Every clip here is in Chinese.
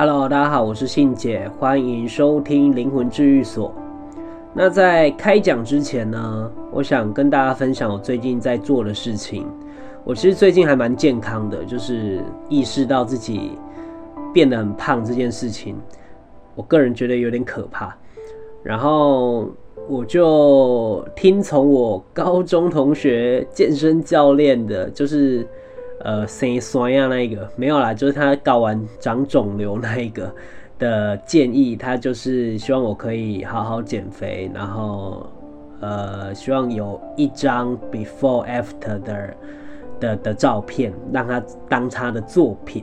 Hello，大家好，我是信姐，欢迎收听灵魂治愈所。那在开讲之前呢，我想跟大家分享我最近在做的事情。我其实最近还蛮健康的，就是意识到自己变得很胖这件事情，我个人觉得有点可怕。然后我就听从我高中同学健身教练的，就是。呃，生酸呀，那一个没有啦，就是他睾丸长肿瘤那一个的建议，他就是希望我可以好好减肥，然后呃，希望有一张 before after 的的的照片，让他当他的作品。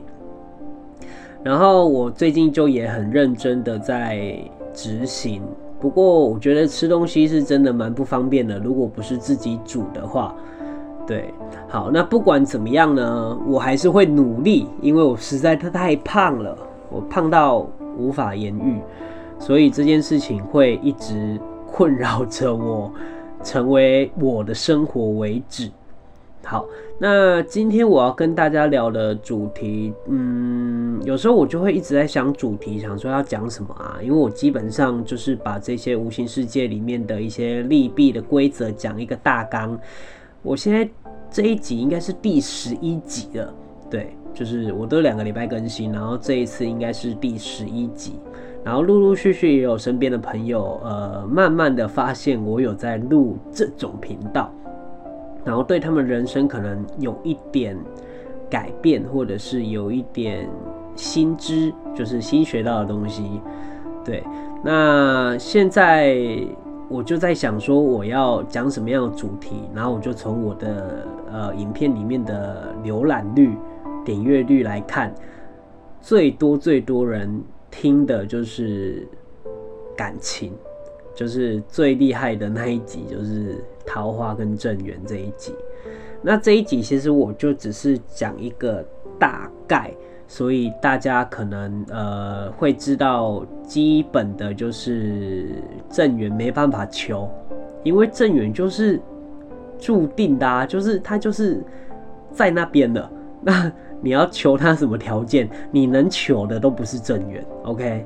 然后我最近就也很认真的在执行，不过我觉得吃东西是真的蛮不方便的，如果不是自己煮的话。对，好，那不管怎么样呢，我还是会努力，因为我实在太胖了，我胖到无法言喻，所以这件事情会一直困扰着我，成为我的生活为止。好，那今天我要跟大家聊的主题，嗯，有时候我就会一直在想主题，想说要讲什么啊，因为我基本上就是把这些无形世界里面的一些利弊的规则讲一个大纲。我现在这一集应该是第十一集了，对，就是我都两个礼拜更新，然后这一次应该是第十一集，然后陆陆续续也有身边的朋友，呃，慢慢的发现我有在录这种频道，然后对他们人生可能有一点改变，或者是有一点新知，就是新学到的东西，对，那现在。我就在想说我要讲什么样的主题，然后我就从我的呃影片里面的浏览率、点阅率来看，最多最多人听的就是感情，就是最厉害的那一集，就是桃花跟正缘这一集。那这一集其实我就只是讲一个大概。所以大家可能呃会知道，基本的就是正缘没办法求，因为正缘就是注定的啊，就是他就是在那边的。那你要求他什么条件，你能求的都不是正缘，OK？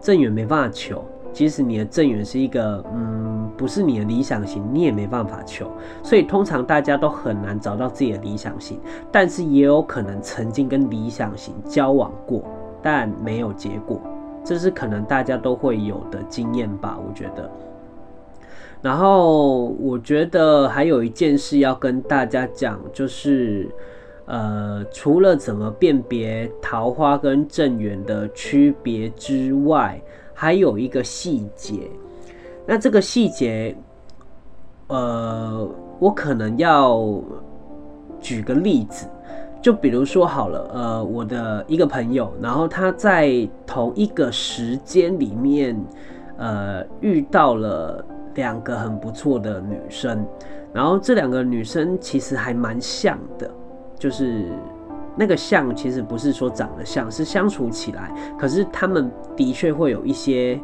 正缘没办法求。即使你的正缘是一个，嗯，不是你的理想型，你也没办法求。所以通常大家都很难找到自己的理想型，但是也有可能曾经跟理想型交往过，但没有结果，这是可能大家都会有的经验吧，我觉得。然后我觉得还有一件事要跟大家讲，就是，呃，除了怎么辨别桃花跟正缘的区别之外，还有一个细节，那这个细节，呃，我可能要举个例子，就比如说好了，呃，我的一个朋友，然后他在同一个时间里面，呃，遇到了两个很不错的女生，然后这两个女生其实还蛮像的，就是。那个像其实不是说长得像，是相处起来。可是他们的确会有一些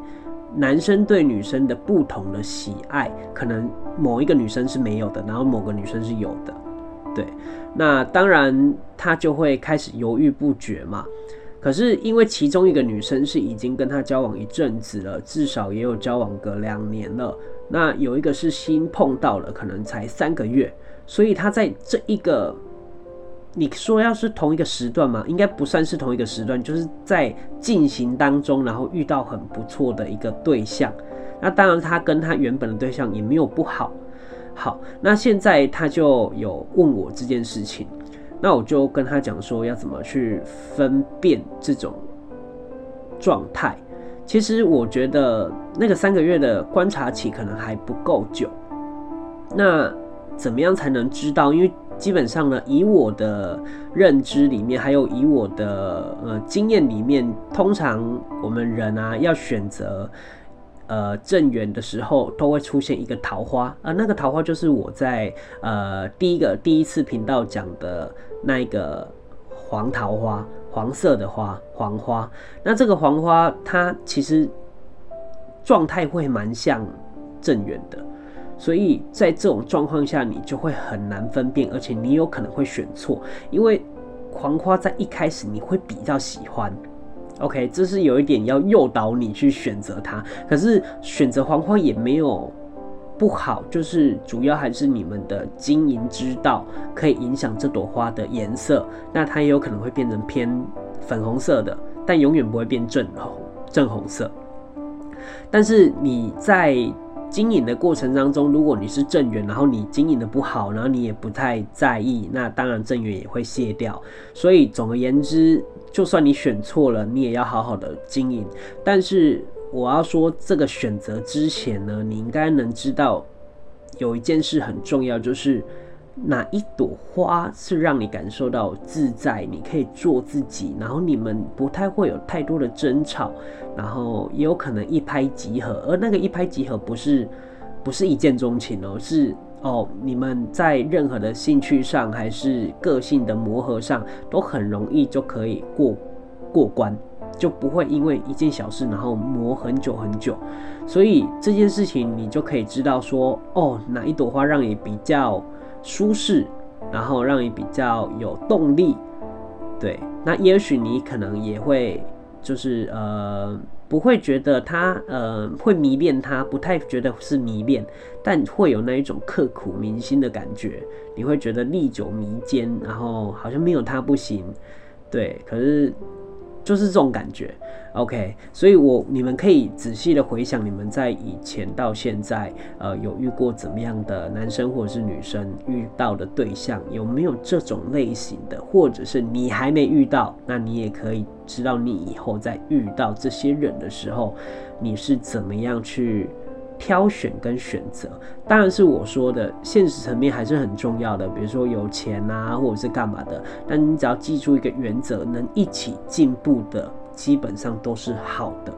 男生对女生的不同的喜爱，可能某一个女生是没有的，然后某个女生是有的。对，那当然他就会开始犹豫不决嘛。可是因为其中一个女生是已经跟他交往一阵子了，至少也有交往个两年了。那有一个是新碰到了，可能才三个月，所以他在这一个。你说要是同一个时段吗？应该不算是同一个时段，就是在进行当中，然后遇到很不错的一个对象。那当然，他跟他原本的对象也没有不好。好，那现在他就有问我这件事情，那我就跟他讲说要怎么去分辨这种状态。其实我觉得那个三个月的观察期可能还不够久。那怎么样才能知道？因为基本上呢，以我的认知里面，还有以我的呃经验里面，通常我们人啊要选择呃正缘的时候，都会出现一个桃花啊，那个桃花就是我在呃第一个第一次频道讲的那一个黄桃花，黄色的花，黄花。那这个黄花它其实状态会蛮像正缘的。所以在这种状况下，你就会很难分辨，而且你有可能会选错，因为黄花在一开始你会比较喜欢，OK，这是有一点要诱导你去选择它。可是选择黄花也没有不好，就是主要还是你们的经营之道可以影响这朵花的颜色。那它也有可能会变成偏粉红色的，但永远不会变正红正红色。但是你在经营的过程当中，如果你是正缘，然后你经营的不好，然后你也不太在意，那当然正缘也会卸掉。所以总而言之，就算你选错了，你也要好好的经营。但是我要说，这个选择之前呢，你应该能知道有一件事很重要，就是。哪一朵花是让你感受到自在？你可以做自己，然后你们不太会有太多的争吵，然后也有可能一拍即合。而那个一拍即合不是不是一见钟情哦，是哦，你们在任何的兴趣上还是个性的磨合上，都很容易就可以过过关，就不会因为一件小事然后磨很久很久。所以这件事情你就可以知道说，哦，哪一朵花让你比较舒适，然后让你比较有动力，对，那也许你可能也会就是呃不会觉得他呃会迷恋他，不太觉得是迷恋，但会有那一种刻骨铭心的感觉，你会觉得历久弥坚，然后好像没有他不行，对，可是。就是这种感觉，OK，所以我你们可以仔细的回想，你们在以前到现在，呃，有遇过怎么样的男生或者是女生遇到的对象，有没有这种类型的，或者是你还没遇到，那你也可以知道你以后在遇到这些人的时候，你是怎么样去。挑选跟选择，当然是我说的，现实层面还是很重要的。比如说有钱啊，或者是干嘛的，但你只要记住一个原则，能一起进步的，基本上都是好的。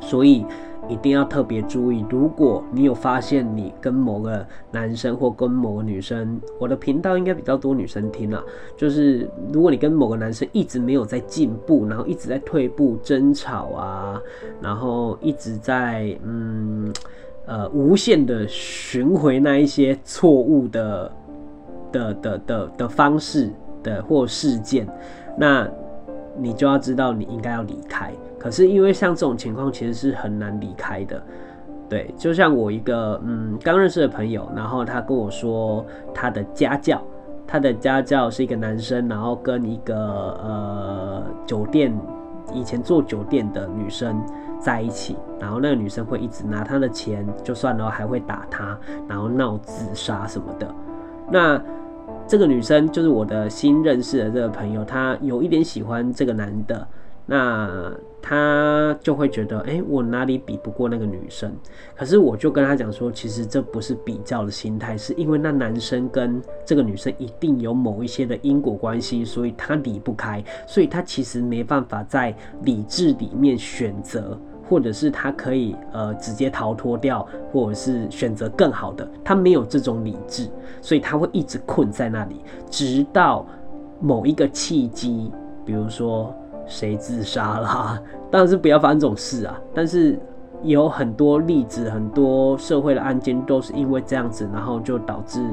所以。一定要特别注意，如果你有发现你跟某个男生或跟某个女生，我的频道应该比较多女生听了，就是如果你跟某个男生一直没有在进步，然后一直在退步、争吵啊，然后一直在嗯呃无限的寻回那一些错误的的的的的方式的或事件，那你就要知道你应该要离开。可是因为像这种情况，其实是很难离开的，对，就像我一个嗯刚认识的朋友，然后他跟我说他的家教，他的家教是一个男生，然后跟一个呃酒店以前做酒店的女生在一起，然后那个女生会一直拿他的钱，就算了还会打他，然后闹自杀什么的。那这个女生就是我的新认识的这个朋友，她有一点喜欢这个男的。那他就会觉得，哎、我哪里比不过那个女生？可是我就跟他讲说，其实这不是比较的心态，是因为那男生跟这个女生一定有某一些的因果关系，所以他离不开，所以他其实没办法在理智里面选择，或者是他可以呃直接逃脱掉，或者是选择更好的，他没有这种理智，所以他会一直困在那里，直到某一个契机，比如说。谁自杀啦？当然是不要发生这种事啊！但是有很多例子，很多社会的案件都是因为这样子，然后就导致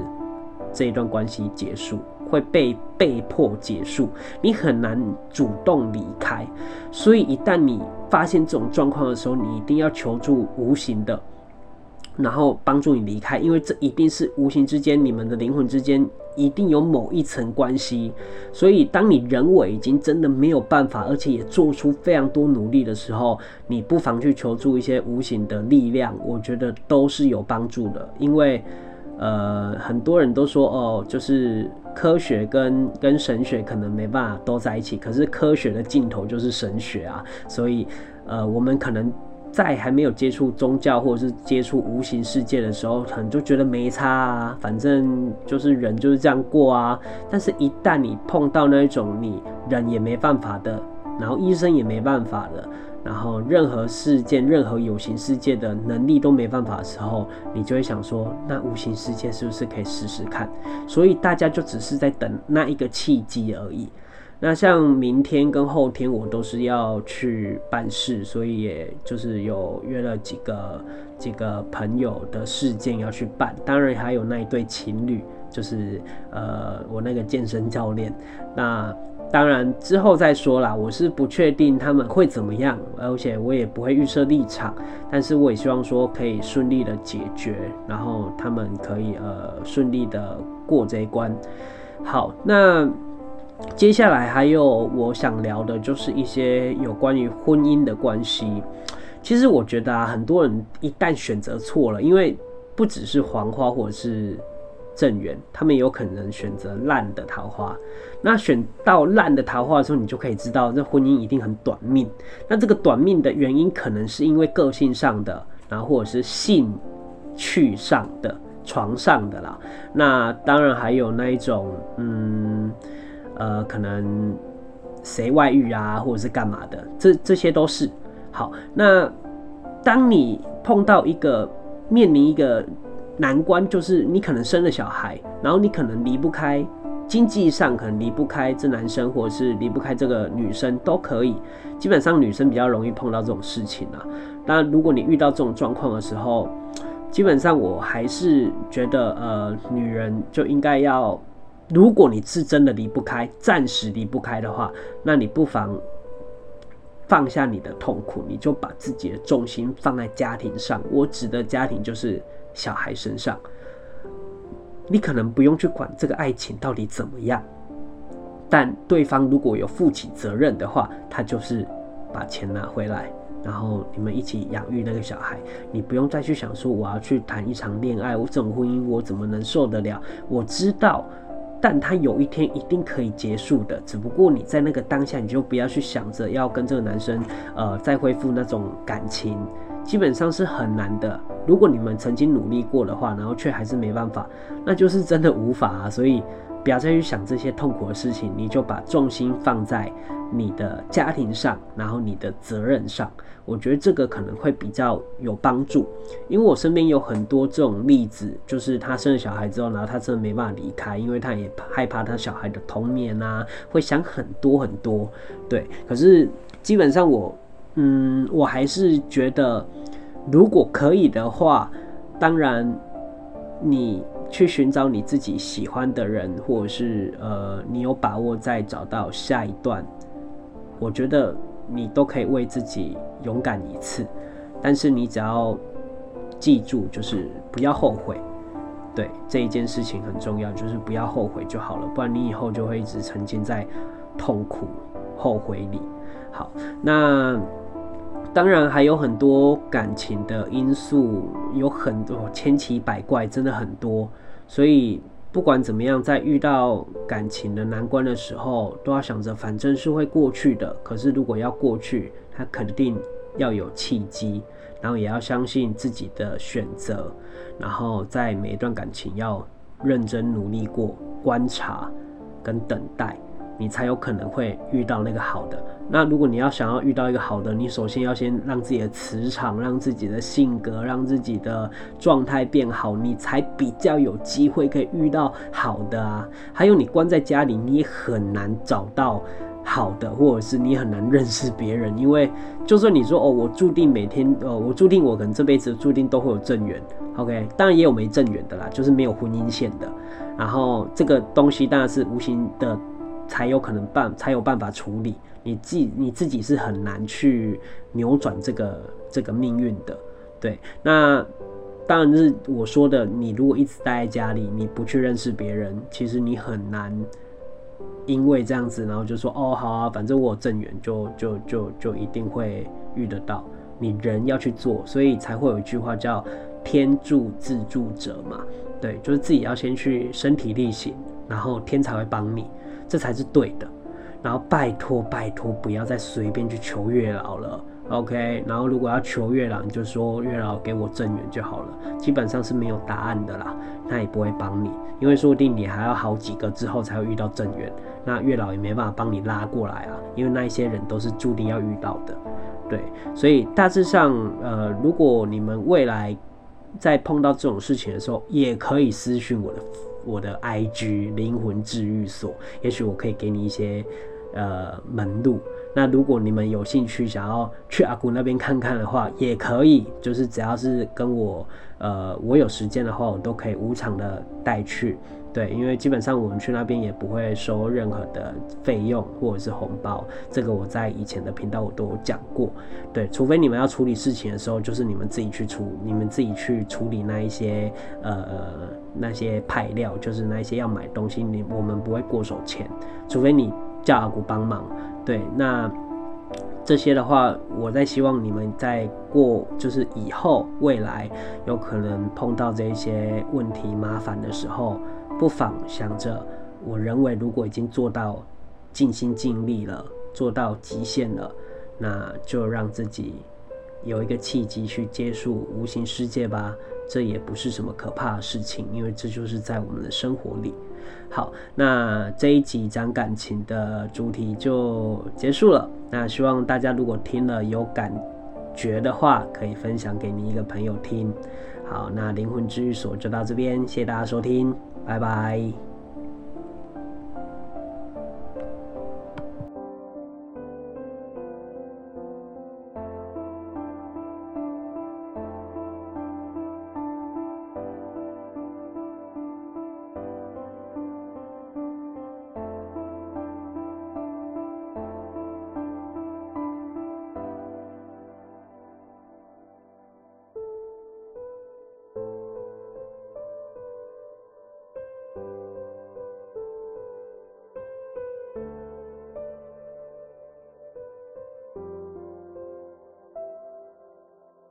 这一段关系结束，会被被迫结束。你很难主动离开，所以一旦你发现这种状况的时候，你一定要求助无形的。然后帮助你离开，因为这一定是无形之间，你们的灵魂之间一定有某一层关系。所以，当你人为已经真的没有办法，而且也做出非常多努力的时候，你不妨去求助一些无形的力量，我觉得都是有帮助的。因为，呃，很多人都说哦，就是科学跟跟神学可能没办法都在一起，可是科学的尽头就是神学啊。所以，呃，我们可能。在还没有接触宗教或者是接触无形世界的时候，可能就觉得没差啊，反正就是人就是这样过啊。但是，一旦你碰到那一种你人也没办法的，然后医生也没办法的，然后任何事件、任何有形世界的能力都没办法的时候，你就会想说，那无形世界是不是可以试试看？所以大家就只是在等那一个契机而已。那像明天跟后天我都是要去办事，所以也就是有约了几个几个朋友的事件要去办。当然还有那一对情侣，就是呃我那个健身教练。那当然之后再说啦，我是不确定他们会怎么样，而且我也不会预设立场，但是我也希望说可以顺利的解决，然后他们可以呃顺利的过这一关。好，那接下来还有我想聊的就是一些有关于婚姻的关系。其实我觉得啊，很多人一旦选择错了，因为不只是黄花或者是正缘，他们有可能选择烂的桃花。那选到烂的桃花的时候，你就可以知道这婚姻一定很短命。那这个短命的原因，可能是因为个性上的，然后或者是兴趣上的、床上的啦。那当然还有那一种，嗯，呃，可能谁外遇啊，或者是干嘛的，这这些都是。好，那当你碰到一个面临一个难关，就是你可能生了小孩，然后你可能离不开经济上可能离不开这男生，或者是离不开这个女生都可以。基本上女生比较容易碰到这种事情啊。那如果你遇到这种状况的时候，基本上我还是觉得，呃，女人就应该要，如果你是真的离不开，暂时离不开的话，那你不妨。放下你的痛苦，你就把自己的重心放在家庭上。我指的家庭就是小孩身上。你可能不用去管这个爱情到底怎么样，但对方如果有负起责任的话，他就是把钱拿回来，然后你们一起养育那个小孩。你不用再去想说我要去谈一场恋爱，我这种婚姻我怎么能受得了？我知道。但他有一天一定可以结束的，只不过你在那个当下，你就不要去想着要跟这个男生，呃，再恢复那种感情，基本上是很难的。如果你们曾经努力过的话，然后却还是没办法，那就是真的无法啊。所以。不要再去想这些痛苦的事情，你就把重心放在你的家庭上，然后你的责任上。我觉得这个可能会比较有帮助，因为我身边有很多这种例子，就是他生了小孩之后，然后他真的没办法离开，因为他也害怕他小孩的童年啊，会想很多很多。对，可是基本上我，嗯，我还是觉得，如果可以的话，当然你。去寻找你自己喜欢的人，或者是呃，你有把握再找到下一段，我觉得你都可以为自己勇敢一次。但是你只要记住，就是不要后悔。对，这一件事情很重要，就是不要后悔就好了，不然你以后就会一直沉浸在痛苦、后悔里。好，那。当然还有很多感情的因素，有很多千奇百怪，真的很多。所以不管怎么样，在遇到感情的难关的时候，都要想着反正是会过去的。可是如果要过去，它肯定要有契机，然后也要相信自己的选择，然后在每一段感情要认真努力过，观察跟等待。你才有可能会遇到那个好的。那如果你要想要遇到一个好的，你首先要先让自己的磁场、让自己的性格、让自己的状态变好，你才比较有机会可以遇到好的啊。还有，你关在家里，你也很难找到好的，或者是你很难认识别人，因为就算你说哦，我注定每天，哦，我注定我可能这辈子注定都会有正缘，OK，当然也有没正缘的啦，就是没有婚姻线的。然后这个东西当然是无形的。才有可能办，才有办法处理。你自你自己是很难去扭转这个这个命运的，对。那当然是我说的，你如果一直待在家里，你不去认识别人，其实你很难因为这样子，然后就说哦好啊，反正我有正缘，就就就就一定会遇得到。你人要去做，所以才会有一句话叫天助自助者嘛，对，就是自己要先去身体力行，然后天才会帮你。这才是对的，然后拜托拜托，不要再随便去求月老了，OK？然后如果要求月老，你就说月老给我正缘就好了，基本上是没有答案的啦，他也不会帮你，因为说不定你还要好几个之后才会遇到正缘，那月老也没办法帮你拉过来啊，因为那一些人都是注定要遇到的，对，所以大致上，呃，如果你们未来在碰到这种事情的时候，也可以私讯我的。我的 IG 灵魂治愈所，也许我可以给你一些呃门路。那如果你们有兴趣想要去阿古那边看看的话，也可以，就是只要是跟我呃我有时间的话，我都可以无偿的带去。对，因为基本上我们去那边也不会收任何的费用或者是红包，这个我在以前的频道我都有讲过。对，除非你们要处理事情的时候，就是你们自己去处，你们自己去处理那一些呃那些派料，就是那一些要买东西，你我们不会过手钱，除非你叫阿古帮忙。对，那。这些的话，我在希望你们在过，就是以后未来有可能碰到这一些问题麻烦的时候，不妨想着，我认为如果已经做到尽心尽力了，做到极限了，那就让自己有一个契机去接触无形世界吧。这也不是什么可怕的事情，因为这就是在我们的生活里。好，那这一集讲感情的主题就结束了。那希望大家如果听了有感觉的话，可以分享给你一个朋友听。好，那灵魂治愈所就到这边，谢谢大家收听，拜拜。